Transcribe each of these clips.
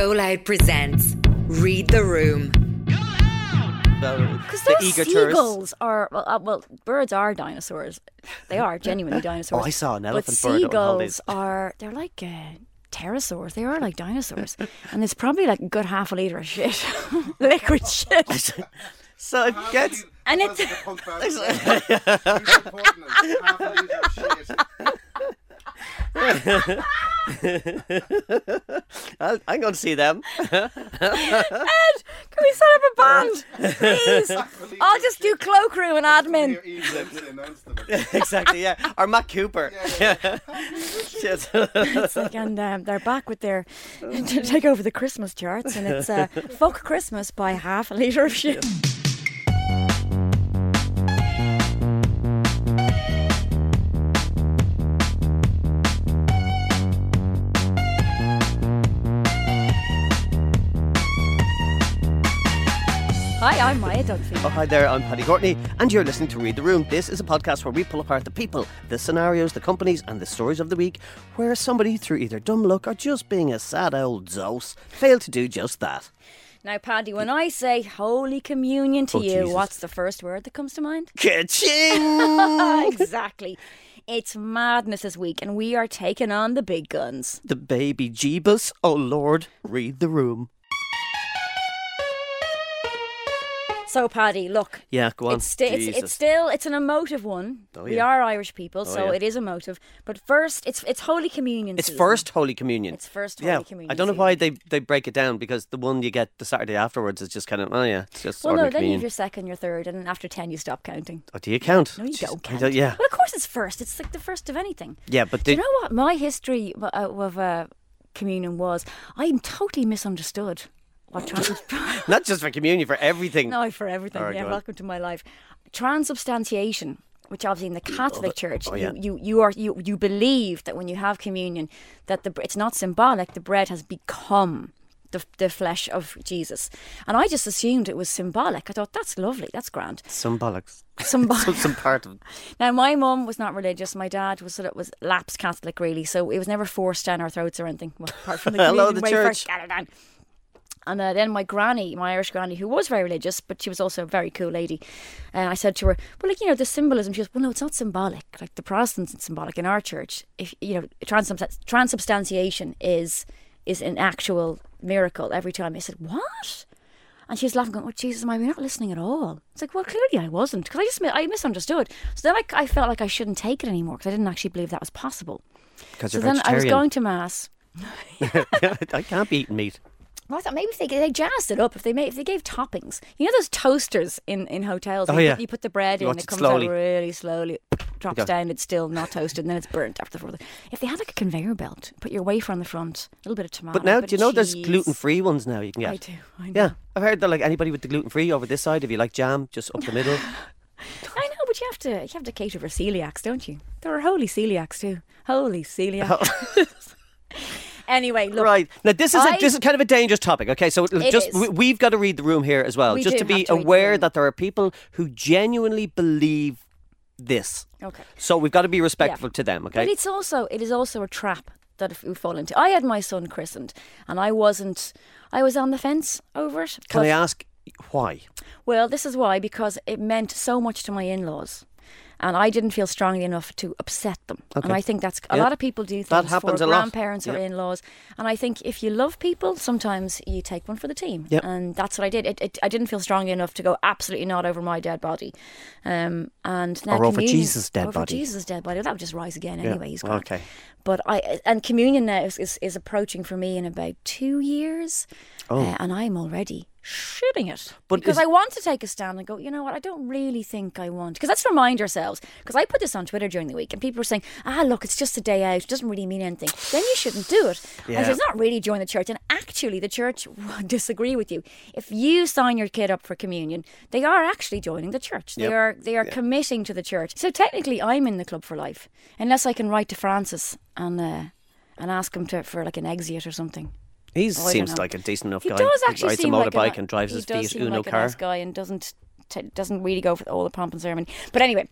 GoLoud presents Read the Room. Because the those eager tourist. seagulls are well, uh, well, birds are dinosaurs. They are genuinely dinosaurs. Oh, I saw an elephant but bird on seagulls are they're like uh, pterosaurs. They are like dinosaurs, and it's probably like a good half a liter of shit, liquid shit. So it gets. And Because it's- of the punk bag. He's reporting it. Half a litre of shit. I'll, I'm going to see them. Ed, can we set up a band, please? I'll just do cloakroom and admin. Here, Eve Lindsay announced it. exactly, yeah. Or Matt Cooper. Yes. It's like, and um, they're back with their to take over the Christmas charts, and it's uh, "Fuck Christmas" by half a liter of shit. Hi, I'm Maia Dunphy. Oh, hi there, I'm Paddy Courtney, and you're listening to Read the Room. This is a podcast where we pull apart the people, the scenarios, the companies, and the stories of the week where somebody, through either dumb luck or just being a sad old zos, failed to do just that. Now, Paddy, when I say Holy Communion to Oh, you, Jesus. what's the first word that comes to mind? Ka-ching! exactly. It's madness this week, and we are taking on the big guns. the baby Jeebus. Oh, Lord, read the room. So, Paddy, look. Yeah, go on. It's, sti- it's, it's still it's an emotive one. Oh, we are Irish people, so yeah. it is emotive. But first, it's it's Holy Communion. It's season. first Holy Communion. It's first yeah, Holy Communion I don't know season. why they, they break it down because the one you get the Saturday afterwards is just kind of, oh yeah, it's just Well, no, then you have your second, your third, and then after ten, you stop counting. Oh, do you count? No, you Jeez, don't count. yeah. Well, of course, it's first. It's like the first of anything. Yeah, but Do you know what my history uh, of uh, communion was? I'm totally misunderstood. What trans- Not just for communion, for everything. no, for everything. Right, yeah, welcome to my life. Transubstantiation, which obviously in the oh, Catholic Church, Oh, yeah. you, you you are you you believe that when you have communion, that the it's not symbolic. The bread has become. The, the flesh of Jesus, and I just assumed it was symbolic. I thought that's lovely, that's grand. Some bollocks. Symbolic. some, some part of Now, my mum was not religious. My dad was sort of was lapsed Catholic, really. So it was never forced down our throats or anything. Well, apart from the Hello, the church. get it down. And uh, then my granny, my Irish granny, who was very religious, but she was also a very cool lady. And I said to her, "Well, like you know, the symbolism." She goes, "Well, no, it's not symbolic. Like the Protestants, it's symbolic. In our church, if you know, transubstan- transubstantiation is is an actual miracle every time." I said, "What?" And she's laughing, going, "Oh Jesus, am I we're not listening at all?" It's like, well, clearly I wasn't because I just mi- I misunderstood. So then I, I felt like I shouldn't take it anymore because I didn't actually believe that was possible. because So then I was going to mass. I can't be eating meat. Well, I thought maybe if they they jazzed it up, if they made if they gave toppings, you know those toasters in in hotels. Oh, you, yeah. put, you put the bread You in, it it comes slowly. out really slowly, drops down. It's still not toasted, and then it's burnt after the fourth. If they had like a conveyor belt, put your wafer on the front, a little bit of tomato. But now, do you know there's cheese. gluten free ones now you can get? I do. I know. Yeah, I've heard that like anybody with the gluten free over this side, if you like jam, just up the middle. I know, but you have to you have to cater for celiacs, don't you? There are holy celiacs too. Holy celiacs. Oh. anyway, look. right now, this is I- a, this is kind of a dangerous topic. Okay, so just is. we, we've got to read the room here as well, We just to be have to aware that there are people who genuinely believe this. Okay. So we've got to be respectful to them. Okay? But it's also it is also a trap that we fall into. I had my son christened, and I wasn't. I was on the fence over it. Can I ask why? Well, this is why because it meant so much to my in-laws. And I didn't feel strongly enough to upset them. And I think that's a Yeah. lot of people do things That happens for grandparents or Yeah. in-laws. And I think if you love people, sometimes you take one for the team. Yep. And that's what I did. It, it, I didn't feel strongly enough to go absolutely not over my dead body. Um, and now Or over Jesus' dead over body. Jesus' dead body. That would just rise again anyway. He's gone. Okay. But I and communion now is, is, is approaching for me in about two years, uh, and I'm already shitting it. But because I want to take a stand and go. You know what? I don't really think I want because let's remind ourselves because I put this on Twitter during the week and people were saying, "Ah, look, it's just a day out. It doesn't really mean anything." Then you shouldn't do it. I Yeah. said, "It's not really join the church." And actually, the church would disagree with you. If you sign your kid up for communion, they are actually joining the church. They are they are committing to the church. So technically, I'm in the club for life, unless I can write to Francis and uh, and ask him to for like an exit or something. He Oh, seems like a decent enough He guy. does actually rides seem a like motorbike a, and drives he his Fiat Uno like a car. nice guy and doesn't t- doesn't really go for all the pomp and ceremony. But anyway,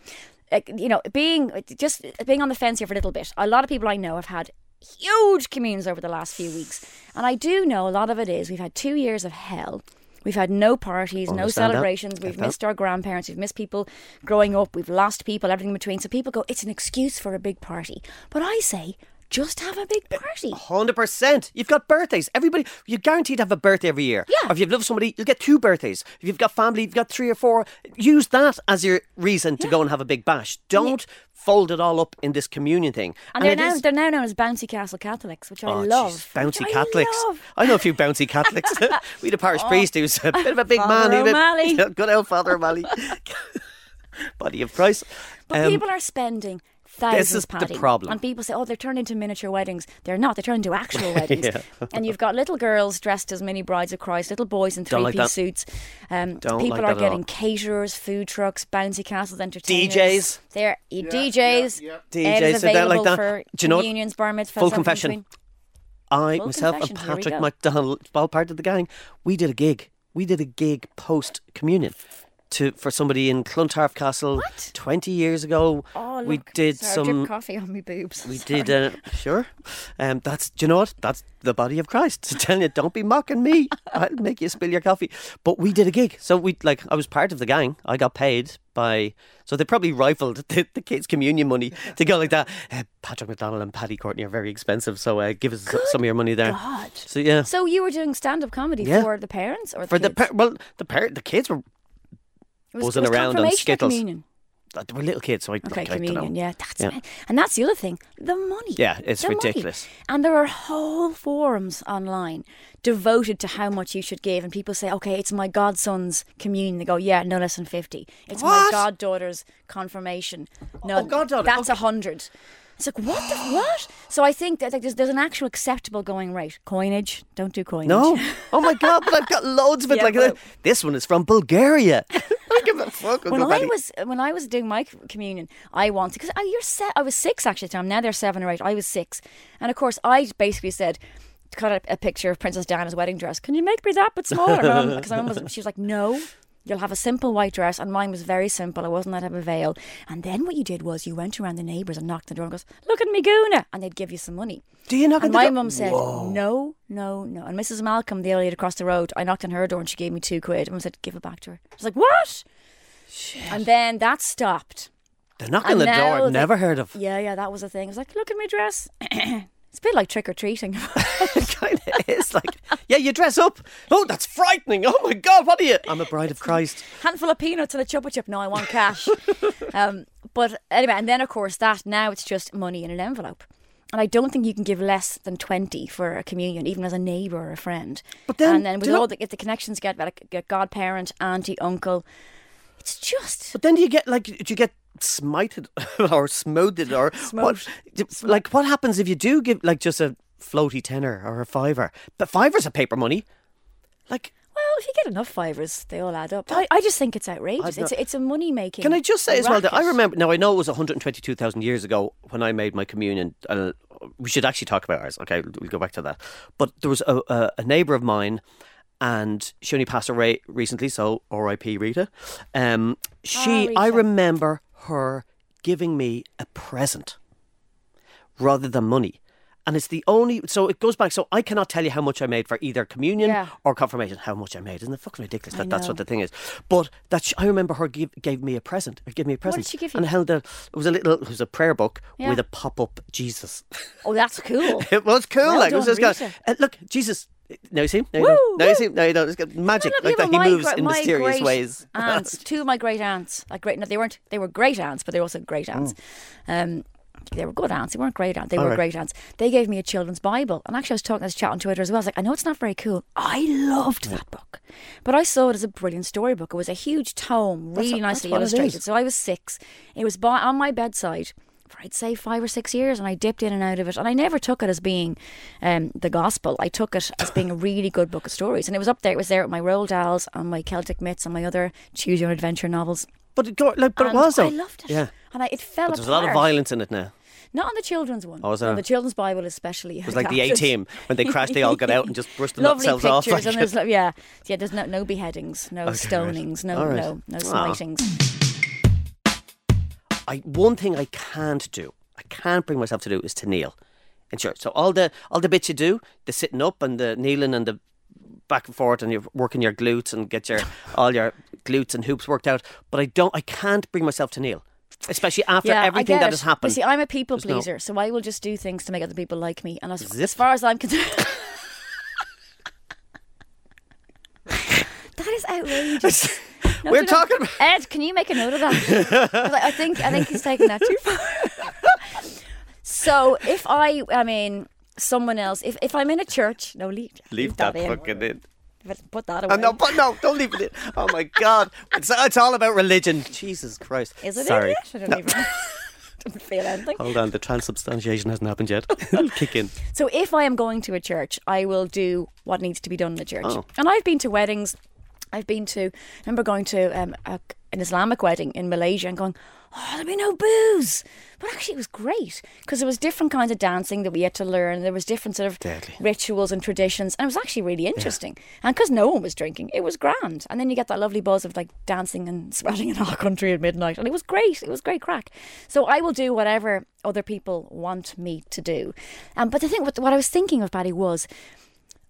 like, you know, being just being on the fence here for a little bit. A lot of people I know have had huge communes over the last few weeks. And I do know a lot of it is we've had two years of hell. We've had no parties, no that. celebrations. We've missed our grandparents. We've missed people growing up. We've lost people, everything in between. So people go, it's an excuse for a big party. But I say, just have a big party. Hundred percent. You've got birthdays. Everybody, you're guaranteed to have a birthday every year. Yeah. Or if you've loved somebody, you'll get two birthdays. If you've got family, you've got three or four. Use that as your reason to go and have a big bash. Don't fold it all up in this communion thing. And, they're now is- they're now known as Bouncy Castle Catholics, which I Oh, love. jeez, bouncy Which I Catholics. love. I know a few bouncy Catholics. we had a parish priest who's a bit of a big Father man. Was O'Malley. Yeah, Good old Father O'Malley. Body of Christ. But Um, people are spending thousands. is the problem. And people say, "Oh, they're turned into miniature weddings." They're not. They're turned into actual weddings. Yeah. and you've got little girls dressed as mini brides of Christ, little boys in Don't like three-piece that. suits. Um, Don't people like are that at all. getting caterers, food trucks, bouncy castles, entertainers. DJs. They're Yeah, DJs. yeah, Ed DJs, is so they're like available that. for Do you know what? bar mitzvahs, Full confession. I, Full myself, and confession, here Patrick go. McDonald, all part of the gang, we did a gig. We did a gig post communion to for somebody in Clontarf Castle What? twenty years ago. Oh, we look, did sorry, some. coffee on my boobs. We Sorry. did, uh, sure. Um, that's, do you know what? That's the body of Christ. To tell you, don't be mocking me. I'll make you spill your coffee. But we did a gig. So we, like, I was part of the gang. I got paid by, so they probably rifled the, the kids' communion money to go like that. Uh, Patrick McDonnell and Paddy Courtney are very expensive. So uh, give us some of your money there. God. So, yeah. So you were doing stand-up comedy Yeah. for the parents or the For the, kids? par- well, the, par- the kids were, was, buzzing was around on Skittles. communion? they were little kids. So I, Okay, like, I don't know. Yeah, that's Yeah. and that's the other thing. The money. Yeah, it's The money. ridiculous. And there are whole forums online devoted to how much you should give, and people say, "Okay, it's my godson's communion." They go, "Yeah, no less than fifty. It's my goddaughter's confirmation. Oh, no, Oh, goddaughter, That's a okay. hundred. It's like what the what? So I think that like, there's, there's an actual acceptable going rate. Coinage, don't do coinage. No. Oh my God! But I've got loads of it. Yeah, like but- this one is from Bulgaria. I give a fuck. when I was when I was doing my communion, I wanted because you're se- I was six actually at the time. Now they're seven or eight. I was six, and of course I basically said. Cut a, a picture of Princess Diana's wedding dress. Can you make me that but smaller? Um, because my mum was, she was like, no, you'll have a simple white dress, and mine was very simple. I wasn't that of a veil. And then what you did was you went around the neighbours and knocked on the door and goes, look at me goona, and they'd give you some money. Do you knock And on the my door? mum said, no, no, no. And Mrs. Malcolm, the lady across the road, I knocked on her door and she gave me two quid. And I said, give it back to her. I was like, what? And then that stopped. The knock on the door. Never heard of. Yeah, yeah, that was a thing. I was like, look at my dress. it's a bit like trick or treating. it kind of is like, yeah, you dress up. Oh, that's frightening. Oh my God, what are you? I'm a bride of Christ. Handful of peanuts and a chupa chup. No, I want cash. um, but anyway, and then of course that now it's just money in an envelope. And I don't think you can give less than twenty for a communion, even as a neighbour or a friend. But then, and then with all the if the connections get like get godparent, auntie, uncle, it's just But then do you get like, do you get smited or smoted or what? Like, what happens if you do give like just a floaty tenner or a fiver? But fivers are paper money. Like, well, if you get enough fivers, they all add up. I, I just think it's outrageous. It's it's a money making. Can I just say as well that I remember now I know it was 122,000 years ago when I made my communion. Uh, we should actually talk about ours. Okay, we'll go back to that. But there was a, a, a neighbour of mine, and she only passed away recently, so R.I.P. Rita. Um, she, Ah, I remember her giving me a present rather than money. And it's the only, so it goes back. So I cannot tell you how much I made for either communion Yeah. or confirmation. How much I made isn't it fucking ridiculous? That that's what the thing is. But that sh- I remember her give, gave me a present. Or gave me a present. What did she give you? And held a. It was a little. It was a prayer book Yeah. with a pop up Jesus. Oh, that's cool. it was cool. Well like it was just uh, look, Jesus. You see? You Woo, don't. Now you woo. see? You don't. It's got magic Look, like that. He moves gre- in mysterious ways. Aunts, two of my great aunts, like great. No, they weren't. They were great aunts, but they were also great aunts. Um, they were good aunts. They weren't great aunts. They were Oh. right. great aunts. They gave me a children's Bible, and actually, I was talking, was chatting on Twitter as well. I was like, I know it's not very cool. I loved that book, but I saw it as a brilliant storybook. It was a huge tome, really that's nicely is. illustrated. So I was six. It was by, on my bedside I'd say five or six years, and I dipped in and out of it, and I never took it as being um, the gospel. I took it as being a really good book of stories, and it was up there. It was there with my Roald Dahls and my Celtic myths and my other choose your own adventure novels. But it, go- like, but it was though. I loved it. Yeah. and I, it fell But there's a lot of violence in it now. Not on the children's one. Oh, is No, there? the children's Bible especially. It was like the A team when they crashed. They all got out and just brushed Lovely themselves pictures, off. Like, and there's like, yeah, yeah. There's no no beheadings, no Okay, right. stonings, no All right. no no Ah. smitings. I one thing I can't do, I can't bring myself to do, is to kneel in church. So all the all the bits you do, the sitting up and the kneeling and the back and forth and you're working your glutes and get your all your glutes and hoops worked out. But I don't I can't bring myself to kneel. Especially after Yeah, everything that it. has But happened. see, I'm a people There's no- pleaser, so I will just do things to make other people like me. And as, as far as I'm concerned, that is outrageous. No, We're talking about Ed, can you make a note of that? I I think I think he's taking that too far. so if I, I mean, someone else, if, if I'm in a church, no, leave, leave that in. fucking in. Put that uh, away. Oh, no, but no, don't leave it in. Oh my God, it's, it's all about religion. Jesus Christ. Is it Sorry. I don't even don't feel anything. Hold on, the transubstantiation hasn't happened yet. It'll kick in. So if I am going to a church, I will do what needs to be done in the church. Oh. And I've been to weddings. I've been to. I remember going to um, a, an Islamic wedding in Malaysia and going, "Oh, there'll be no booze," but actually it was great because there was different kinds of dancing that we had to learn. There was different sort of Deadly. rituals and traditions, and it was actually really interesting. And because no one was drinking, it was grand. And then you get that lovely buzz of like dancing and sweating in our country at midnight, and it was great. It was great crack. So I will do whatever other people want me to do. Um, but the thing, what, what I was thinking of, Patty, was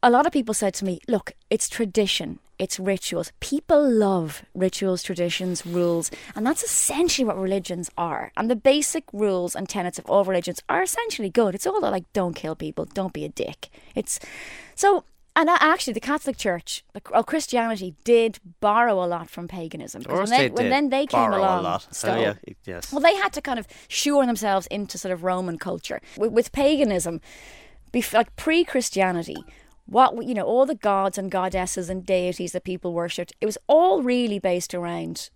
a lot of people said to me, look, it's tradition, it's rituals. People love rituals, traditions, rules, and that's essentially what religions are. And the basic rules and tenets of all religions are essentially good. It's all like don't kill people, don't be a dick. It's so and actually, the Catholic Church, well, Christianity, did borrow a lot from paganism. Of 'Cause course when, they when did. then they came along, a lot. stole. Oh, yeah, yes. Well, they had to kind of shoehorn themselves into sort of Roman culture. With, with paganism, like pre-Christianity, what you know, all the gods and goddesses and deities that people worshipped, it was all really based around.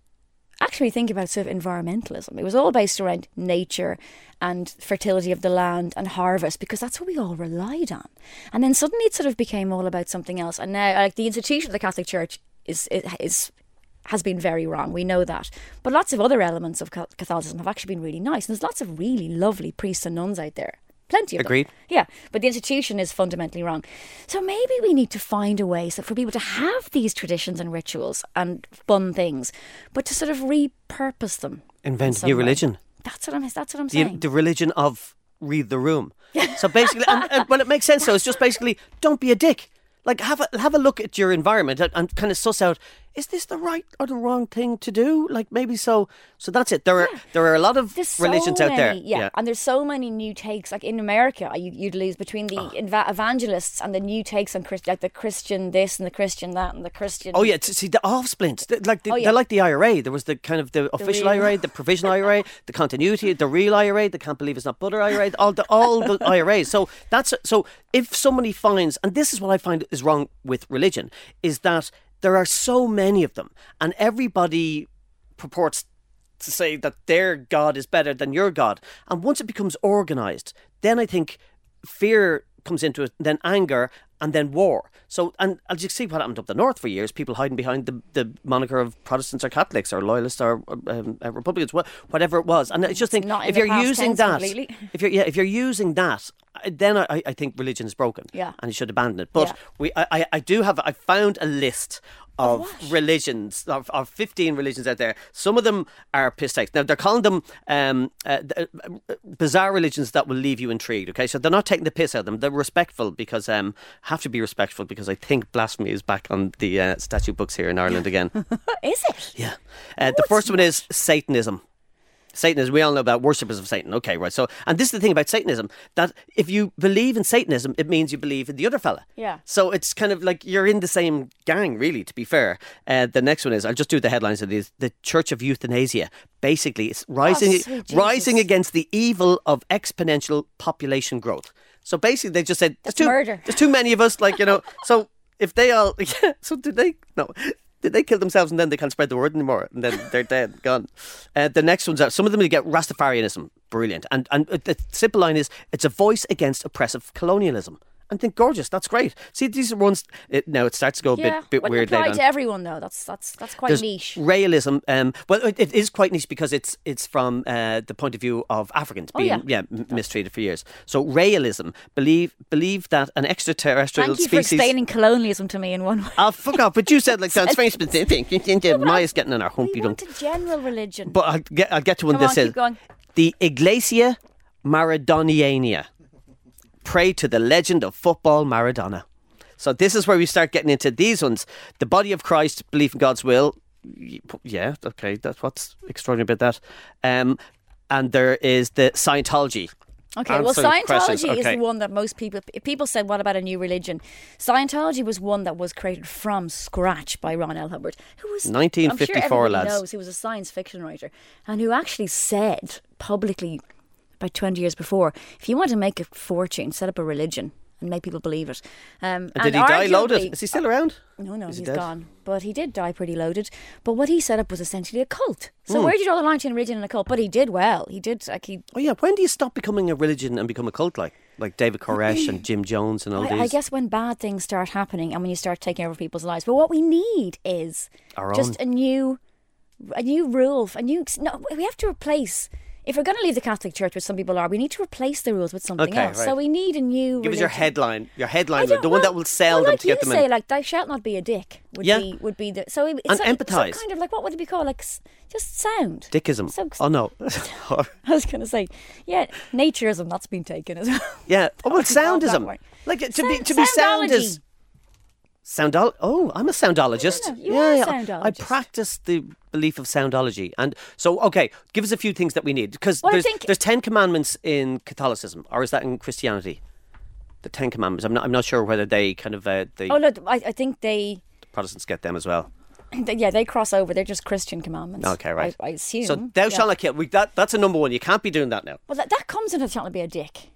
Actually, think about sort of environmentalism. It was all based around nature and fertility of the land and harvest because that's what we all relied on. And then suddenly it sort of became all about something else. And now, like the institution of the Catholic Church is is has been very wrong. We know that. But lots of other elements of Catholicism have actually been really nice. And there's lots of really lovely priests and nuns out there. Plenty of Agreed. them. Yeah. But the institution is fundamentally wrong. So maybe we need to find a way so for people to have these traditions and rituals and fun things, but to sort of repurpose them. Invent a new way. religion. That's what I'm that's what I'm saying. the religion of read the room. So basically, and, and, well, it makes sense. though. it's just basically don't be a dick. Like have a have a look at your environment and, and kind of suss out is this the right or the wrong thing to do? Like maybe so. So that's it. There are there are a lot of There's so religions out there. many- Yeah. and there's so many new takes. Like in America, you, you'd lose between Oh. the evangelists and the new takes on Christ, like the Christian this and the Christian that and the Christian. Oh yeah, see the off splints. Th- Like the, Oh, yeah. they're like the IRA. There was the kind of the official real- IRA, the provisional IRA, the continuity, the real IRA, the can't believe it's not butter IRA, all the all the IRAs. So that's so if somebody finds, and this is what I find is wrong with religion, is that there are so many of them, and everybody purports to say that their God is better than your God. And once it becomes organized, then I think fear comes into it, then anger, and then war. So, and as you see what happened up the north for years, people hiding behind the, the moniker of Protestants or Catholics or Loyalists or um, uh, Republicans, whatever it was. And I just think if you're using that, completely. if you're yeah, if you're using that, uh, then I, I think religion is broken. Yeah. and you should abandon it. But Yeah. we, I, I- I do have, I found a list of religions, of, of 15 religions out there. Some of them are piss takes. Now, they're calling them um, uh, uh, bizarre religions that will leave you intrigued, okay? So they're not taking the piss out of them. They're respectful because, um, have to be respectful because I think blasphemy is back on the uh, statute books here in Ireland again. is it? yeah. Uh, the first one is Satanism. Satanism, we all know about worshippers of Satan. Okay, right. So, and this is the thing about Satanism that if you believe in Satanism, it means you believe in the other fella. Yeah. So it's kind of like you're in the same gang, really, to be fair. Uh, the next one is, I'll just do the headlines of these. The Church of Euthanasia. Basically, it's rising, Oh, rising against the evil of exponential population growth. So basically, they just said, there's too, murder. there's too many of us, like, you know. so if they all, yeah, so did they, no. Did they kill themselves and then they can't spread the word anymore and then they're dead, gone? Uh, the next ones are some of them get Rastafarianism, brilliant, and and the simple line is it's a voice against oppressive colonialism. And think gorgeous, that's great. See, these are ones. It, now it starts to go a Yeah. bit bit weird apply to everyone though. That's that's that's quite There's niche. Raëlism, um, well, it, it is quite niche because it's it's from uh, the point of view of Africans Oh, being yeah. m- mistreated for years. So Raëlism believe believe that an extraterrestrial Thank you for explaining colonialism to me in one way. Oh, fuck off! But you said like that's very specific. Maia's getting in our humpy want a general religion. But I'll get I'll get to one. Come this on, is the Iglesia Maradoniana. Pray to the legend of football, Maradona. So this is where we start getting into these ones. The body of Christ, belief in God's will. Yeah, okay, that's what's extraordinary about that. Um, and there is the Scientology. Okay, well, Scientology questions, is the one that most people people said, "What about a new religion?" Scientology was one that was created from scratch by Ron L. Hubbard, who was 1954 I'm sure lads. knows he was a science fiction writer, and who actually said publicly about twenty years before, if you want to make a fortune, set up a religion and make people believe it. Um, And did he die loaded? Is he still around? no, no, Is he he's dead? gone. But he did die pretty loaded. But what he set up was essentially a cult. So Hmm. where did you draw the line between a religion and a cult? But he did well. He did like he Oh yeah. When do you stop becoming a religion and become a cult like like David Koresh and Jim Jones and all I, these? I guess when bad things start happening and when you start taking over people's lives. But what we need is Our just a new, a new rule, a new. No, we have to replace. If we're going to leave the Catholic Church, which some people are, we need to replace the rules with something Okay, else. right. So we need a new. Give us your headline. Your headline, the one that will sell well, them like to get you them say, in. like "Thou shalt not be a dick" would Yeah. be would be the so it- And so- empathise. Kind of like what would it be called? Like just sound. Dickism. So- oh no. I was going to say, yeah, naturism that's been taken as well. yeah. Oh well, soundism. Like to be Sound- to be sound is. Soundol. Oh, I'm a soundologist. Yeah, you yeah, are a yeah. I soundologist. practice the belief of soundology, and so okay. Give us a few things that we need because Well, there's think- there's ten commandments in Catholicism, or is that in Christianity? The Ten Commandments. I'm not. I'm not sure whether they kind of uh, the Oh look, I, I think they, Protestants get them as well. yeah, they cross over. They're just Christian commandments. Okay, right. I, I assume. So thou yeah. shalt not kill. We, that that's a number one. You can't be doing that now. Well, that, that comes into shall not be a dick.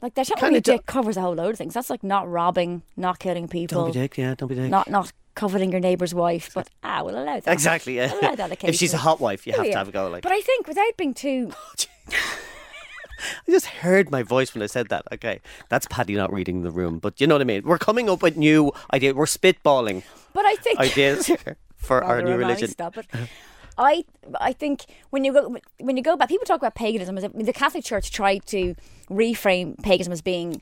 Like that shall not be a do- dick covers a whole load of things. That's like not robbing, not killing people, Don't be dick. Yeah, don't be dick. not not coveting your neighbour's wife. But ah, we'll allow that. Exactly. Yeah. We'll allow that if she's a hot wife, you Oh, have yeah. to have a go. Like But I think without being too, I just heard my voice when I said that. Okay, that's Paddy not reading the room, but you know what I mean. We're coming up with new ideas. We're spitballing but I think ideas for our new a nice religion. I I think when you go when you go back, people talk about paganism. As the Catholic Church tried to reframe paganism as being,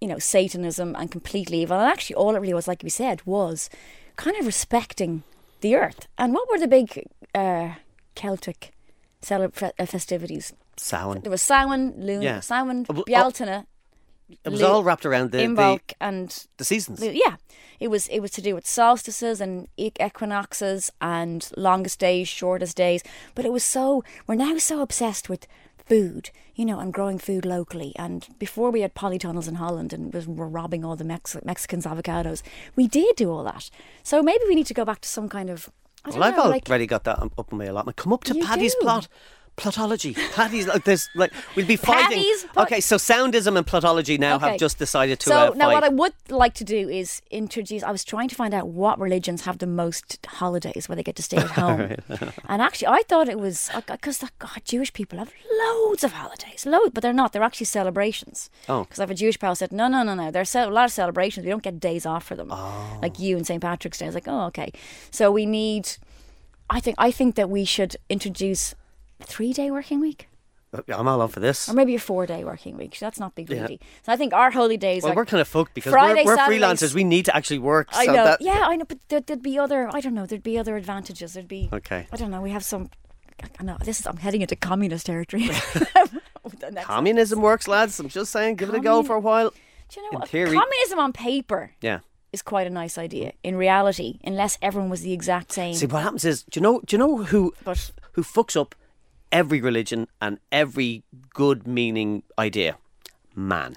you know, Satanism and completely evil. And actually, all it really was, like we said, was kind of respecting the earth. And what were the big uh, Celtic cele- festivities? Samhain. There was Samhain, Luna, Yeah. Samhain, Uh, well, Bealtaine, It was all wrapped around the the, and the seasons. yeah, it was it was to do with solstices and equinoxes and longest days, shortest days. But it was so we're now so obsessed with food, you know, and growing food locally. And before we had polytunnels in Holland and was, were robbing all the Mex- Mexicans' avocados, we did do all that. So maybe we need to go back to some kind of Well, I've know, like already got that up on my allotment. Come up to Paddy's do. plot. Plotology. Paddy's like there's like we'll be fighting. Plot- okay, so soundism and plotology now Okay. have just decided to So uh, now, fight. what I would like to do is introduce. I was trying to find out what religions have the most holidays where they get to stay at home, and actually, I thought it was because God, Jewish people have loads of holidays, loads, but they're not. They're actually celebrations. Oh. because I have a Jewish pal said, no, no, no, no. There's a lot of celebrations. We don't get days off for them, Oh. like you and St Patrick's Day. I was like, oh, okay. So we need. I think I think that we should introduce three day working week. Uh, I'm all up for this. Or maybe a four day working week. That's not big Yeah. So I think our holy days Well, are we're kind of fucked because Friday, we're, we're freelancers. We need to actually work. I so know. That, yeah, I know. But there, there'd be other. I don't know. There'd be other advantages. There'd be. Okay. I don't know. We have some. I know this is. I'm heading into communist territory. Communism works, lads. I'm just saying, give it a go for a while. Do you know in what? theory- Communism on paper Yeah. is quite a nice idea. In reality, unless everyone was the exact same. See, what happens is, do you know? Do you know who But- who fucks up every religion and every good meaning idea? Man.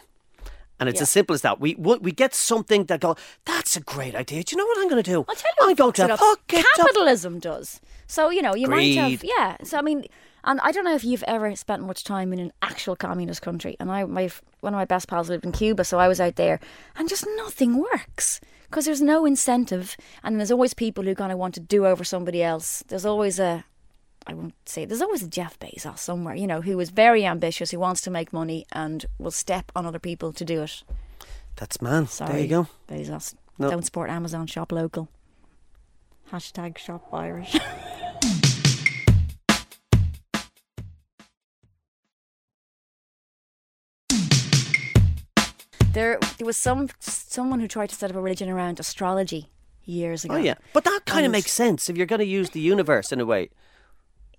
And it's Yeah. as simple as that. We we get something that go. That's a great idea. Do you know what I'm going to do? I'll tell you I'm going to fuck it up. Capitalism does. So you know you might have yeah. So I mean, and I don't know if you've ever spent much time in an actual communist country. And I my one of my best pals lived in Cuba, so I was out there, and just nothing works because there's no incentive, and there's always people who kind of want to do over somebody else. There's always a I won't say there's always a Jeff Bezos somewhere, you know, who is very ambitious, who wants to make money and will step on other people to do it. That's man. Sorry, There you go. Bezos. No. Don't support Amazon. Shop local. Hashtag shop Irish. there, there was some someone who tried to set up a religion around astrology years ago. Oh yeah, but that kind of makes sense if you're going to use the universe in a way.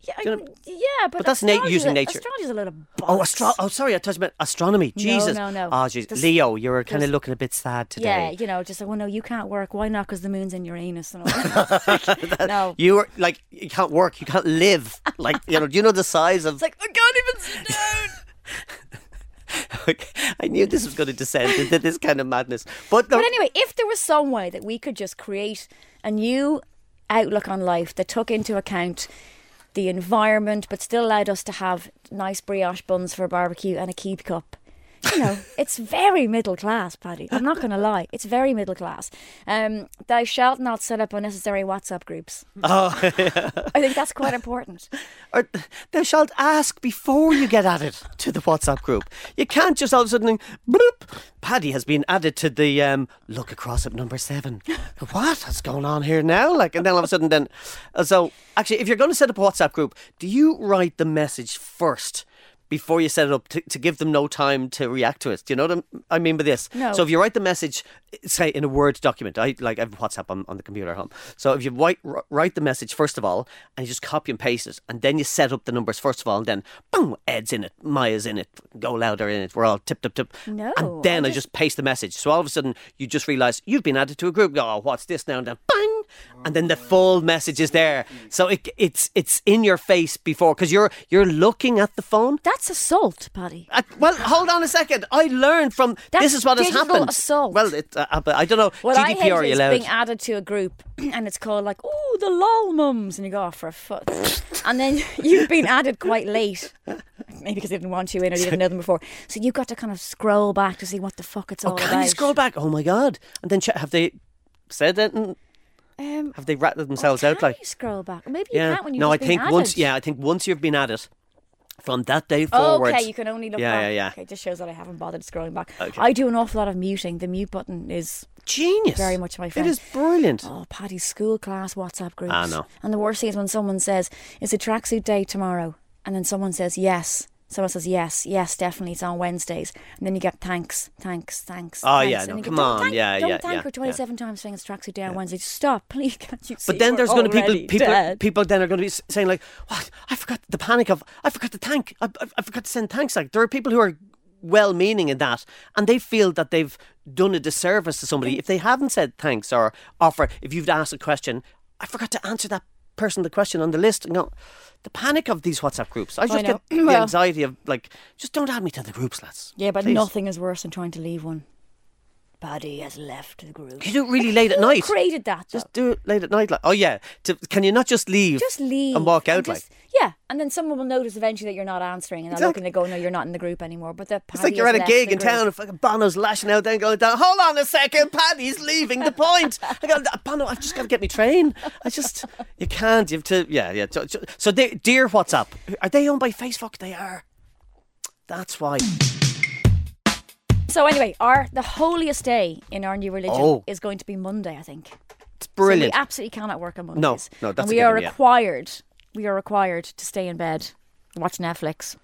Yeah, you know- yeah, but, But that's na- using nature. Astrology's a little. Oh, astro- oh, sorry, I touched about astronomy. Jesus. no, no. Ah, oh, jeez. Leo, you were kind of looking a bit sad today. Yeah, you know, just like, well, no, you can't work. Why not? Because the moon's in Uranus. And all that. no, You were like, you can't work, you can't live. Like, you know, do you know the size of. it's like I can't even sit down. I knew this was going to descend into this kind of madness. But, no, But anyway, if there was some way that we could just create a new outlook on life that took into account the environment, but still allowed us to have nice brioche buns for a barbecue and a keep cup. You know, it's very middle class, Paddy. I'm not going to lie. It's very middle class. Um, thou shalt not set up unnecessary WhatsApp groups. oh, I think that's quite important. or, thou shalt ask before you get added to the WhatsApp group. You can't just all of a sudden, bloop, Paddy has been added to the um, look across at number seven. what? What's going on here now? Like, and then all of a sudden, then, uh, so actually, if you're going to set up a WhatsApp group, do you write the message first? Before you set it up to, to give them no time to react to it. Do you know what I'm- mean by this? No. So if you write the message, say in a Word document, I like I have WhatsApp on, on the computer at home. So if you write, write the message first of all, and you just copy and paste it, and then you set up the numbers first of all, and then boom, Ed's in it, Maia's in it, Go Louder in it, we're all tip tip tip. No, and then I I just, paste the message. So all of a sudden you just realise you've been added to a group. Oh, what's this now? And then bang, and then the full message is there. So it, it's it's in your face before because you're you're looking at the phone. That's assault, Paddy. Uh, well, hold on a second. I learned from That's this is what has happened. assault. Well, it, uh, I don't know. I GDPR hate are you is being added to a group and it's called like, oh, the lol mums, and you go off for a foot, and then you've been added quite late, maybe because they didn't want you in or they didn't know them before. So you've got to kind of scroll back to see what the fuck it's oh, all can about. you scroll back? Oh my god! And then check, have they said it? Um, have they rattled oh, themselves out? Like, you scroll back? Maybe you yeah. can't when you've no, I think once. Yeah, I think once you've been added, from that day forward. Oh, okay, you can only look Yeah, back. yeah, yeah. Okay, it just shows that I haven't bothered scrolling back. Okay. I do an awful lot of muting. The mute button is Genius. Very much my It friend. is brilliant. Oh, Paddy's school class WhatsApp groups. I know. And the worst thing is when someone says, "Is it tracksuit day tomorrow?" and then someone says, "Yes." Someone says, "Yes, yes, definitely, it's on Wednesdays," and then you get thanks, thanks, thanks. Oh, thanks. yeah, no, you go, come on, thank- yeah, don't yeah, thank yeah, her yeah. twenty-seven times saying it's tracksuit day on Wednesday. Stop, please, can't you? But then there's going to people people dead. people then are going to be saying like, "What? I forgot the panic of I forgot to thank. I, I, I forgot to send thanks." Like there are people who are well-meaning in that, and they feel that they've done a disservice to somebody if they haven't said thanks or offer. If you've asked a question, I forgot to answer that person the question on the list. You know, the panic of these WhatsApp groups. I just know. get the Well- anxiety of like, just don't add me to the groups, lads. Yeah, but Please. nothing is worse than trying to leave one. Paddy has left the group. You do it really late at Who night. created that? though? Just do it late at night. Like, oh yeah, to, can you not just leave? just leave and walk out. just- like yeah, and then someone will notice eventually that you're not answering, and they're Exactly. and they go, "No, you're not in the group anymore." But the It's Paddy like you're has at a left gig the in group. town and fucking Bono's lashing out then going down. Hold on a second, Paddy's leaving the point. I got Bono. I've just got to get me train. I just you can't. You have to. Yeah, yeah. So, so- so they, dear WhatsApp, are they owned by Facebook? They are. That's why. So anyway, our the holiest day in our new religion Oh. is going to be Monday. I think. It's So brilliant. we absolutely cannot work on No, Mondays. no, that's and a we are given, yeah. required. We are required to stay in bed, watch Netflix,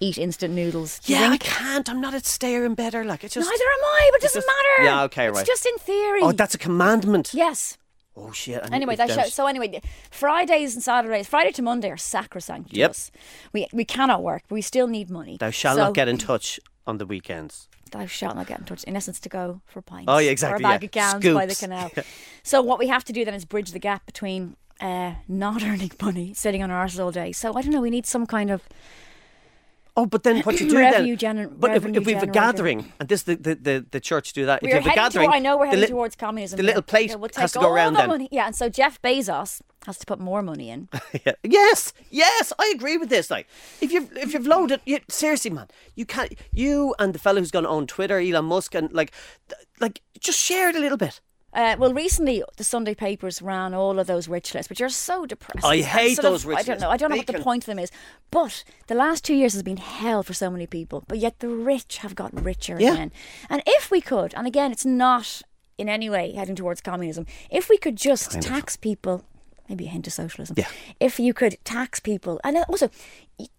eat instant noodles. Do you yeah, I think? can't. I'm not a stayer in bed. Like it's just. Neither am I, but it doesn't just- matter. Yeah, okay, right. It's just in theory. Oh, that's a commandment. yes. Oh shit. I need Anyway, that show, so anyway, Fridays and Saturdays, Friday to Monday are sacrosanct. to Yep. us. We we cannot work. but We still need money. Thou shalt So- not get in touch on the weekends. Thou shalt not get in touch. In essence, to go for pints. Oh, yeah, exactly, Or a bag yeah. of cans by the Scoops. canal. so what we have to do then is bridge the gap between uh, not earning money, sitting on our arse all day. So I don't know. We need some kind of Oh, but then what you do then? gener- but if, if we have a gathering, and this the the, the, the church do that. we're if you have a gathering, toward, I know we're heading lit- towards communism. the little plate Yeah, we'll has to go around the then. Money. Yeah, and so Jeff Bezos has to put more money in. Yeah. Yes, yes, I agree with this. Like, if you've if you've loaded, you, seriously, man, you can't. You and the fellow who's going to own Twitter, Elon Musk, and like, like, just share it a little bit. Uh, well, recently the Sunday papers ran all of those rich lists, which are so depressing. I hate sort of- those rich I don't know. I don't know They what the can- point of them is. But the last two years has been hell for so many people. But yet the rich have got richer Yeah. again. And if we could, and again, it's not in any way heading towards communism. If we could just tax people. Maybe a hint of socialism. Yeah. If you could tax people, and uh, also,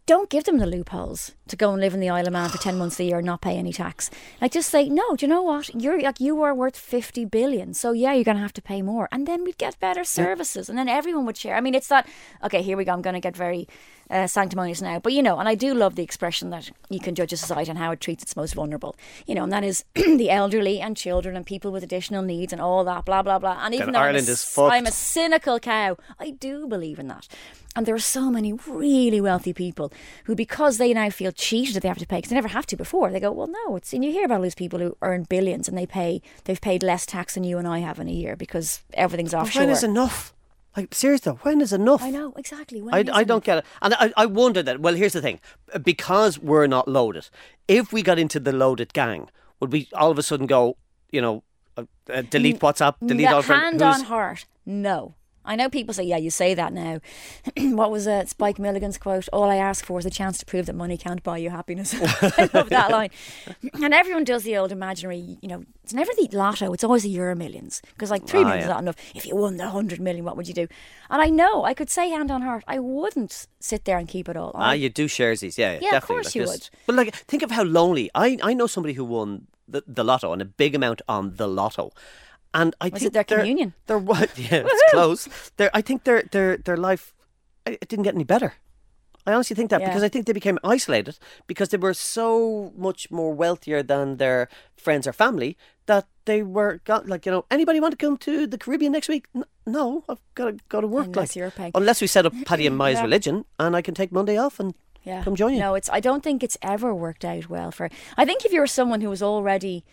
don't give them the loopholes to go and live in the Isle of Man for 10 months a year and not pay any tax. Like, just say, no, do you know what? You're like, you are worth 50 billion. So, yeah, you're going to have to pay more. And then we'd get better services and then everyone would share. I mean, it's that, okay, here we go. I'm going to get very uh, sanctimonious now. But, you know, and I do love the expression that you can judge a society on how it treats its most vulnerable. You know, and that is the elderly and children and people with additional needs and all that, blah, blah, blah. And even God, though I'm a Ireland is fucked. I'm a cynical cow, I do believe in that. And there are so many really wealthy people who, because they now feel cheated that they have to pay, because they never have to before, they go, well, no, it's, and you hear about all these people who earn billions and they pay, they've paid less tax than you and I have in a year because everything's But offshore. when is enough? Like seriously, when is enough? I know, exactly. When I, I don't get it. And I, I wonder that, well, here's the thing. Because we're not loaded, if we got into the loaded gang, would we all of a sudden go, you know, uh, uh, delete WhatsApp, delete No, all friends? hand on heart, no. I know people say, yeah, you say that now. what was uh, Spike Milligan's quote? All I ask for is a chance to prove that money can't buy you happiness. I love that line. And everyone does the old imaginary, you know, it's never the lotto, it's always the Euro millions. Because like three Ah, million yeah. is not enough. If you won the 100 million, what would you do? And I know, I could say hand on heart, I wouldn't sit there and keep it all. Ah, I- you do sharesies, yeah, Yeah, of definitely. course like you this. But like, think of how lonely. I I know somebody who won the, the lotto and a big amount on the lotto, and I Was think it their they're- communion? They're what? Yeah, it's close. Their I think their their their life it didn't get any better. I honestly think that Yeah. because I think they became isolated because they were so much more wealthier than their friends or family that they were got like you know anybody want to come to the Caribbean next week? No, I've got to go to work. Unless like you're paying. unless we set up Paddy and Maia's Yeah. religion and I can take Monday off and yeah. come join you. No, it's. I don't think it's ever worked out well for. I think if you were someone who was already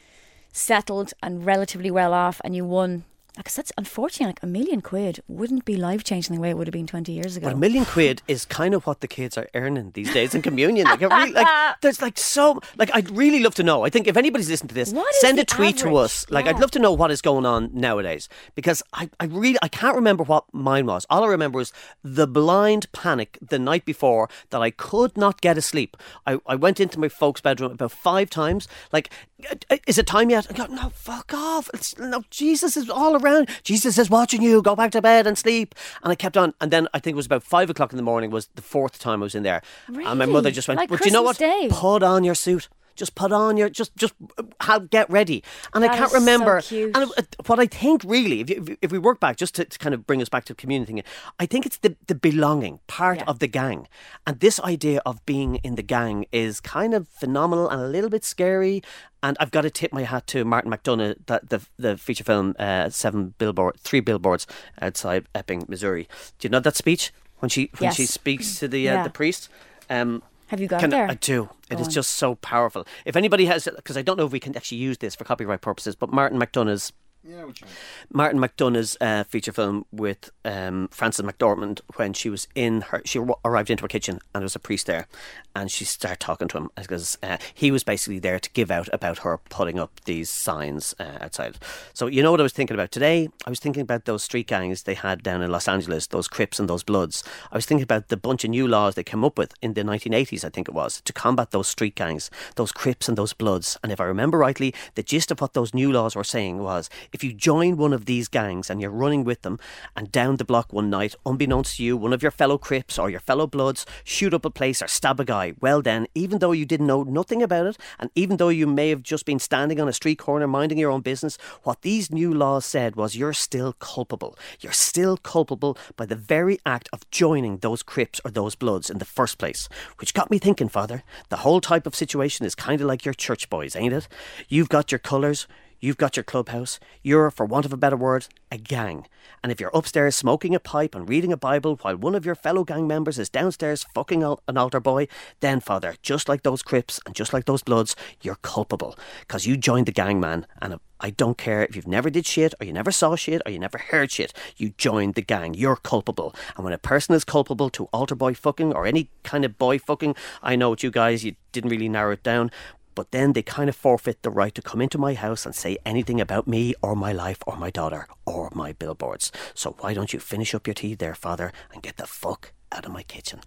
settled and relatively well off, and you won, because that's unfortunately like a million quid wouldn't be life changing the way it would have been twenty years ago. But a million quid is kind of what the kids are earning these days in communion. Like, really, like there's like so, like I'd really love to know. I think if anybody's listening to this, send a tweet to us. Like, I'd love to know what is going on nowadays because I, I really, I can't remember what mine was. All I remember was the blind panic the night before that I could not get asleep. I, I went into my folks' bedroom about five times. Like, "Uh, is it time yet? I go, no, fuck off. It's, no, Jesus is all around. Jesus is watching you. Go back to bed and sleep. And I kept on. And then I think it was about five o'clock in the morning was the fourth time I was in there. Really? And my mother just went, Like but you know what? Day? Put on your suit. Just put on your just just uh, have, get ready. And I can't so remember. cute. And uh, what I think really, if, you, if we work back, just to, to kind of bring us back to community thing, I think it's the the belonging part Yeah. of the gang, and this idea of being in the gang is kind of phenomenal and a little bit scary. And I've got to tip my hat to Martin McDonagh, that the the feature film uh, Seven Billboard, Three Billboards outside Ebbing, Missouri. Do you know that speech when she when she speaks to the uh, Yeah. the priest? Um, Have you got can- there? I do. It Go is on. just so powerful. If anybody has, because I don't know if we can actually use this for copyright purposes, but Martin McDonagh's Yeah, we can. Martin McDonagh's uh, feature film with um, Frances McDormand when she was in her, she arrived into her kitchen and there was a priest there, and she started talking to him because uh, he was basically there to give out about her putting up these signs uh, outside. So you know what I was thinking about today? I was thinking about those street gangs they had down in Los Angeles, those Crips and those Bloods. I was thinking about the bunch of new laws they came up with in the 1980s, I think it was, to combat those street gangs, those Crips and those Bloods. And if I remember rightly, the gist of what those new laws were saying was if you join one of these gangs and you're running with them, and down the block one night, unbeknownst to you, one of your fellow Crips or your fellow Bloods shoot up a place or stab a guy, well then, even though you didn't know nothing about it, and even though you may have just been standing on a street corner minding your own business, what these new laws said was you're still culpable. You're still culpable by the very act of joining those Crips or those Bloods in the first place. Which got me thinking, Father, the whole type of situation is kind of like your church boys, ain't it? You've got your colours, You've got your clubhouse. You're, for want of a better word, a gang. And if you're upstairs smoking a pipe and reading a Bible while one of your fellow gang members is downstairs fucking an altar boy, then, Father, just like those Crips and just like those Bloods, you're culpable. Because you joined the gang, man. And I don't care if you've never did shit or you never saw shit or you never heard shit. You joined the gang. You're culpable. And when a person is culpable to altar boy fucking or any kind of boy fucking, I know what you guys, you didn't really narrow it down but then they kind of forfeit the right to come into my house and say anything about me or my life or my daughter or my billboards. So why don't you finish up your tea there, Father, and get the fuck out of my kitchen?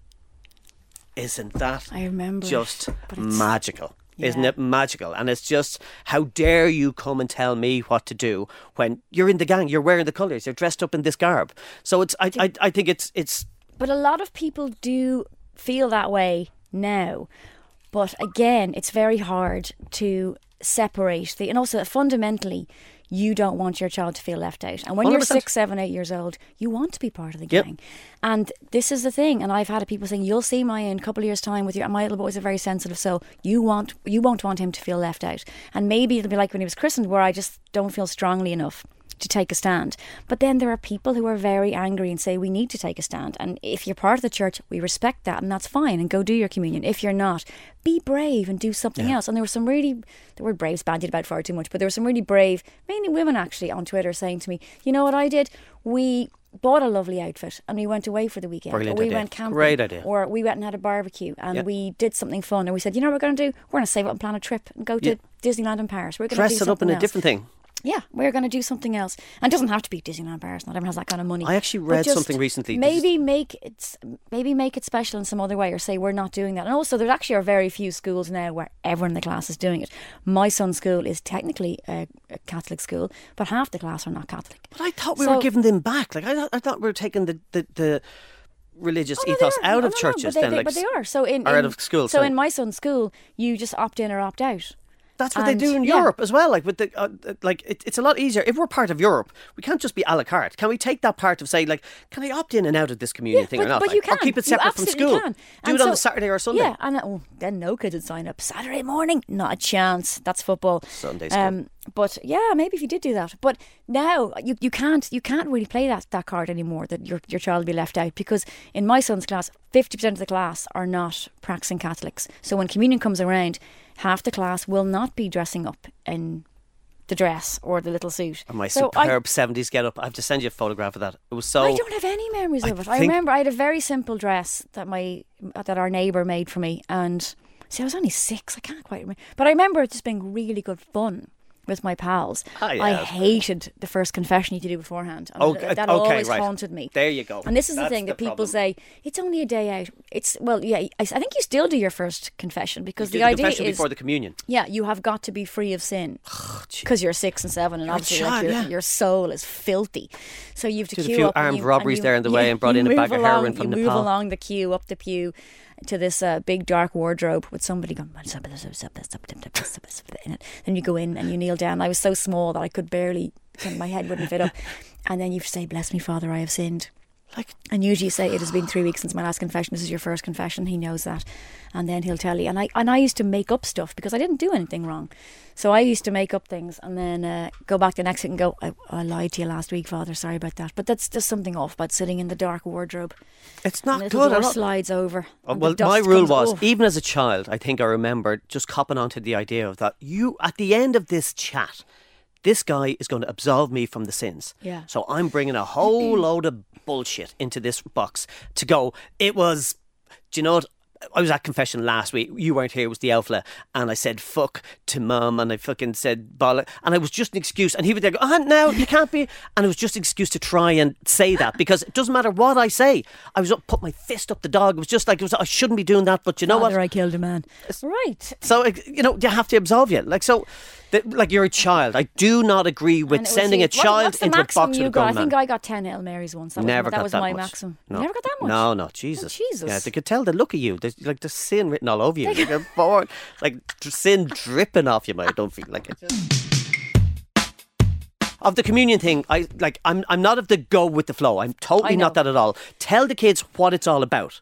Isn't that I remember just it's- magical? Isn't it magical? And it's just, how dare you come and tell me what to do when you're in the gang, you're wearing the colours, you're dressed up in this garb. So it's, I, I, I think it's, it's But a lot of people do feel that way now. But again, it's very hard to separate the, and also fundamentally, you don't want your child to feel left out. And when you are six, seven, eight years old, you want to be part of the Yep. gang. And this is the thing. And I've had people saying, "You'll see my in a couple of years' time with your." My little boy's a very sensitive, so you want you won't want him to feel left out. And maybe it'll be like when he was christened, where I just don't feel strongly enough to take a stand. But then there are people who are very angry and say we need to take a stand. And if you're part of the church, we respect that, and that's fine. And go do your communion. If you're not, be brave and do something else. And there were some really the word brave's bandied about far too much, but there were some really brave, mainly women actually, on Twitter saying to me, "You know what I did? We." Bought a lovely outfit and we went away for the weekend. Brilliant or we idea. went camping. Great idea. Or we went and had a barbecue and Yeah. we did something fun. And we said, you know what we're going to do? We're going to save up and plan a trip and go to Yeah. Disneyland in Paris. We're going to Dress do it up in something a different thing. Yeah, we're going to do something else, and it doesn't have to be Disneyland Paris. Not everyone has that kind of money. I actually read something recently. Maybe make it, maybe make it special in some other way, or say we're not doing that. And also, there actually are very few schools now where everyone in the class is doing it. My son's school is technically a, a Catholic school, but half the class are not Catholic. But I thought we So- were giving them back. Like I, thought- I thought we were taking the the, the religious Oh, no, ethos out No, of no, churches. but they, then, they- like, but they are. So in, or out of school, So sorry. in my son's school, you just opt in or opt out. That's what they do in yeah. Europe as well. Like with the uh, like, it, it's a lot easier if we're part of Europe. We can't just be a la carte. Can we take that part of say like, can I opt in and out of this communion Yeah, thing but, or not? but Like, you can. or keep it You separate from school. Can. Do And it on so- a Saturday or Sunday. Yeah, and uh, oh, then no kids would sign up. Saturday morning, not a chance. That's football. Sunday school. Um, but yeah, maybe if you did do that. But now you, you can't you can't really play that, that card anymore. That your your child will be left out because in my son's class, fifty percent of the class are not practicing Catholics. So when communion comes around, half the class will not be dressing up in the dress or the little suit. And my so I- superb seventies get up. I have to send you a photograph of that. It was so. I don't have any memories I of it. I remember I had a very simple dress that my that our neighbour made for me, and see, I was only six. I can't quite remember, but I remember it just being really good fun with my pals. Ah, yeah. I hated the first confession you had to do beforehand. And Okay, that, okay, always right. haunted me. There you go. And this is That's the thing the that people problem. say it's only a day out. It's well, yeah. I, I think you still do your first confession because Do the, idea confession is before the communion. yeah, you have got to be free of sin because you're six and seven, and You're obviously like, your, yeah. your soul is filthy. So you have to There's a queue few up. armed you- robberies you- there in the way and brought in a bag of heroin from you move along the queue up the pew to this uh, big dark wardrobe with somebody going. Then you go in and you kneel down. I was so small that I could barely, my head wouldn't fit up. And then you say, "Bless me, Father, I have sinned." Like And usually you say it has been three weeks since my last confession. This is your first confession. He knows that, and then he'll tell you. And I and I used to make up stuff because I didn't do anything wrong. So I used to make up things and then uh, go back the next week and go, I, "I lied to you last week, Father. Sorry about that." But that's just something off about sitting in the dark wardrobe. it's not the little good. door slides over. Uh, Well, my rule was, oh. even as a child, I think I remember just copping onto the idea of that. You, at the end of this chat, this guy is going to absolve me from the sins. Yeah. So I'm bringing a whole load of bullshit into this box to go. It was, do you know what? I was at confession last week. You weren't here. It was the Elfla, and I said fuck to mum, and I fucking said bollock, and I was just an excuse. And he would go, ah, no, you can't be. And it was just an excuse to try and say that because it doesn't matter what I say. I was up, put my fist up the dog. It was just like it was. I shouldn't be doing that, but you know Father, what? I killed a man. Right. So you know, you have to absolve you. Like so, that, like you're a child. I do not agree with was sending a what- child what's the into a box with a? I gun man. think I got ten Hail Marys once. That Never was, that got was that my much. maximum. No. Never got that much. No, no, Jesus. Jesus. Yeah, they could tell the look of you. There's like the sin written all over you. Like, you're born, like sin dripping off you, mate. I don't feel like it. Of the communion thing, I like. I'm. I'm not of the go with the flow. I'm totally not that at all. Tell the kids what it's all about.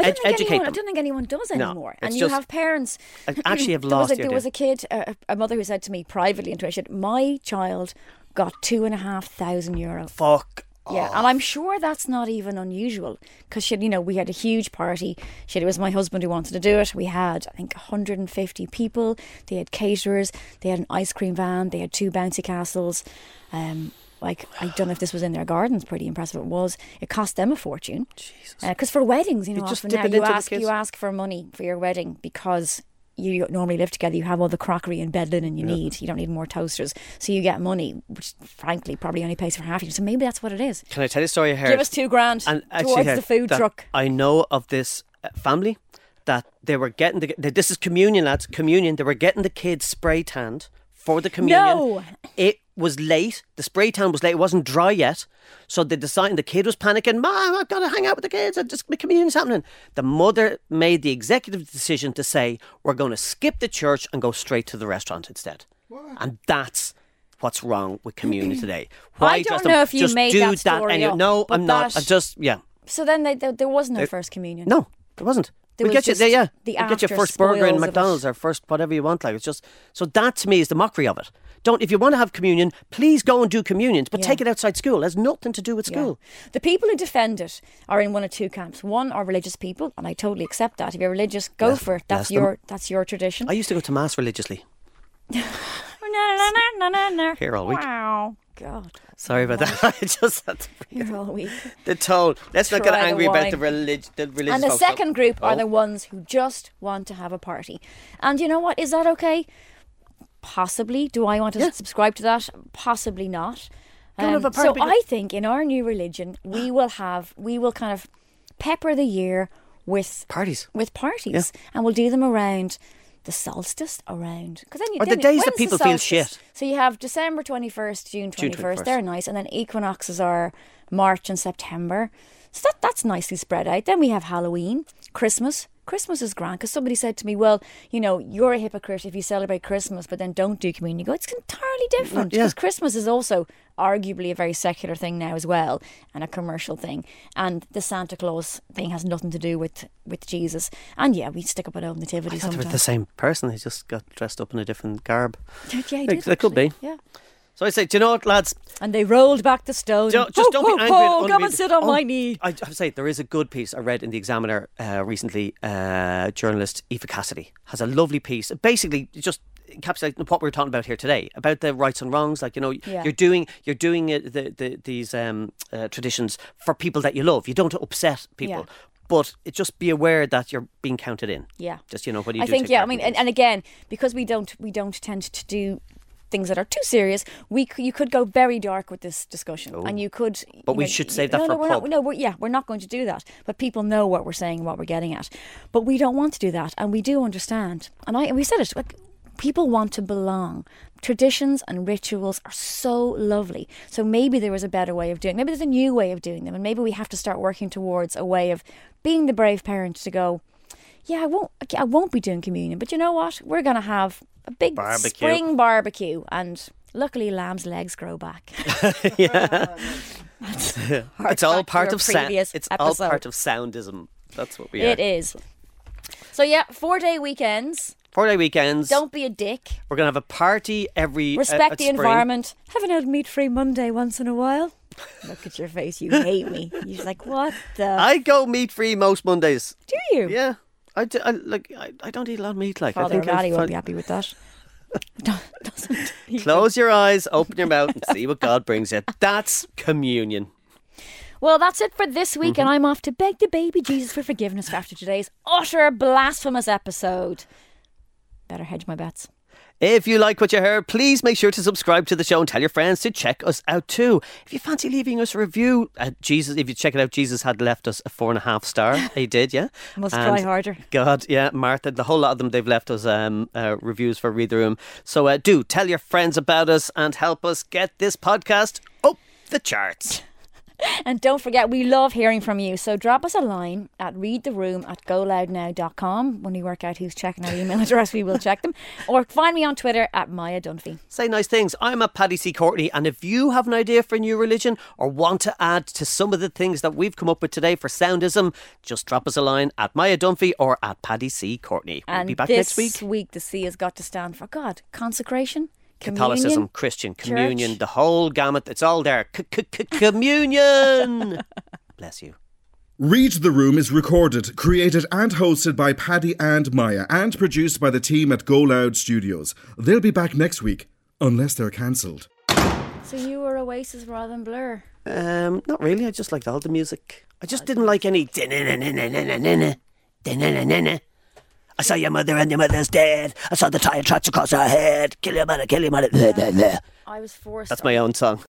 I don't, Ed- think educate anyone, I don't think anyone does anymore. it's and you just- have parents. I actually have there was lost a, the There was a kid, a, a mother who said to me privately, and she said, "My child got two and a half thousand euro." Fuck. Yeah, and I'm sure that's not even unusual because she, you know, we had a huge party. She, it was my husband who wanted to do it. We had, I think, 150 people. They had caterers. They had an ice cream van. They had two bouncy castles. Um, like I don't know if this was in their gardens. Pretty impressive. It was. It cost them a fortune. Jesus. Because for weddings, you know, just often now you ask you ask for money for your wedding because you normally live together. You have all the crockery and bed linen you need. You don't need more toasters, so you get money, which frankly probably only pays for half. So maybe that's what it is. Can I tell you a story I heard? Give us two grand and actually towards the food truck. I know of this uh, family that they were getting the this is communion lads communion they were getting the kids spray tanned for the communion. No. It was late. The spray tan was late. It wasn't dry yet. So they decided the kid was panicking. Mom, I've got to hang out with the kids. I just my communion's happening. The mother made the executive decision to say we're going to skip the church and go straight to the restaurant instead. And that's what's wrong with communion today. Why don't just, know if you just made do that story anyway? up, No, I'm not. that- I just yeah. So then they, there, there was no first communion. No, there wasn't. There we get you, yeah, the we get your first burger in spoils of it. McDonald's or first whatever you want. Like it's just so that to me is the mockery of it. Don't if you want to have communion, please go and do communions, but Yeah. take it outside school. It has nothing to do with Yeah. school. The people who defend it are in one of two camps. One are religious people, and I totally accept that. If you're religious, go for it. That's bless them. your that's your tradition. I used to go to mass religiously. Here all week. Wow, God, Sorry about that. I just had to here all week. the tone. Let's not get Try the angry about the relig- the religious. And the folks. second group are Oh. the ones who just want to have a party. And you know what? Is that okay? Possibly. Do I want to Yeah. subscribe to that? Possibly not. Um, so I think in our new religion, we will have, we will kind of pepper the year with parties. with parties, and we'll do them around the solstice around because then you Or the days that people feel shit. So you have December twenty first, June twenty first. 21st. They're nice, and then equinoxes are March and September. So that that's nicely spread out. Then we have Halloween, Christmas. Christmas is grand because somebody said to me, "Well, you know, you're a hypocrite if you celebrate Christmas but then don't do communion." You go, it's entirely mm, different yeah. because Christmas is also arguably a very secular thing now as well and a commercial thing. And the Santa Claus thing has nothing to do with with Jesus. And yeah, we stick up an old nativity I thought they were the same person. They just got dressed up in a different garb. Yeah, They- did, could be. Yeah. So I say, do you know what, lads? And they rolled back the stone. Don't- just Ho, don't ho, be angry. ho, come and sit on Oh, my knee. I have to say, there is a good piece I read in the Examiner uh, recently. Uh, journalist Aoife Cassidy has a lovely piece, basically just encapsulating what we we're talking about here today about the rights and wrongs. Like you know, Yeah. you're doing you're doing it, the, the, these um, uh, traditions for people that you love. You don't upset people. Yeah. But it just be aware that you're being counted in. Yeah. Just you know what do you do? I do? think yeah. I mean, and, and again, because we don't we don't tend to do things that are too serious, we c- you could go very dark with this discussion, and oh. you could. Oh. But you we know, should save that no, for no, a we're pub. Not, no, we're, yeah, we're not going to do that. But people know what we're saying, what we're getting at. But we don't want to do that, and we do understand. And I and we said it like people want to belong. Traditions and rituals are so lovely. So maybe there was a better way of doing. Maybe there's a new way of doing them, and maybe we have to start working towards a way of being the brave parent to go yeah, I won't. I won't be doing communion, but you know what? We're gonna have a big Barbecue. spring barbecue, and luckily, lamb's legs grow back. yeah. it's all part of sound. previous It's all part of soundism. That's what we are. It is. So yeah, four day weekends. Four day weekends. Don't be a dick. We're gonna have a party every. uh, Respect the spring. environment. Have an old meat free Monday once in a while. Look at your face. You hate me. You're like, what the? I go meat free most Mondays. do you? Yeah, I, I like. I, I don't eat a lot of meat. Like I Father think I'll O'Malley won't be happy with that. Doesn't? Close your eyes, open your mouth, and see what God brings you. That's communion. Well, that's it for this week, Mm-hmm. and I'm off to beg the baby Jesus for forgiveness for after today's utter blasphemous episode. Better hedge my bets. If you like what you heard, please make sure to subscribe to the show and tell your friends to check us out too. If you fancy leaving us a review, uh, Jesus, if you check it out, Jesus had left us a four and a half star. he did, yeah. Must And try harder. God, yeah, Martha, the whole lot of them, they've left us um, uh, reviews for Read the Room. So uh, do tell your friends about us and help us get this podcast up the charts. And don't forget, we love hearing from you. So drop us a line at readtheroom at goloudnow.com. When we work out who's checking our email address, we will check them. Or find me on Twitter at Maia Dunphy. Say nice things. I'm at Paddy C. Courtney, and if you have an idea for a new religion or want to add to some of the things that we've come up with today for soundism, just drop us a line at Maia Dunphy or at Paddy C. Courtney. We'll And be back this next week. the C has got to stand for God, consecration, Catholicism. Christian, communion, church. the whole gamut. It's all there. Communion. Bless you. Read the Room is recorded, created and hosted by Paddy and Maia and produced by the team at GoLoud Studios. They'll be back next week, unless they're cancelled. So you were Oasis rather than Blur. Um, not really. I just liked all the music. I just didn't like any. I saw your mother and your mother's dead. I saw the tire tracks across her head. Kill your mother, kill your mother. I was forced. That's my own song.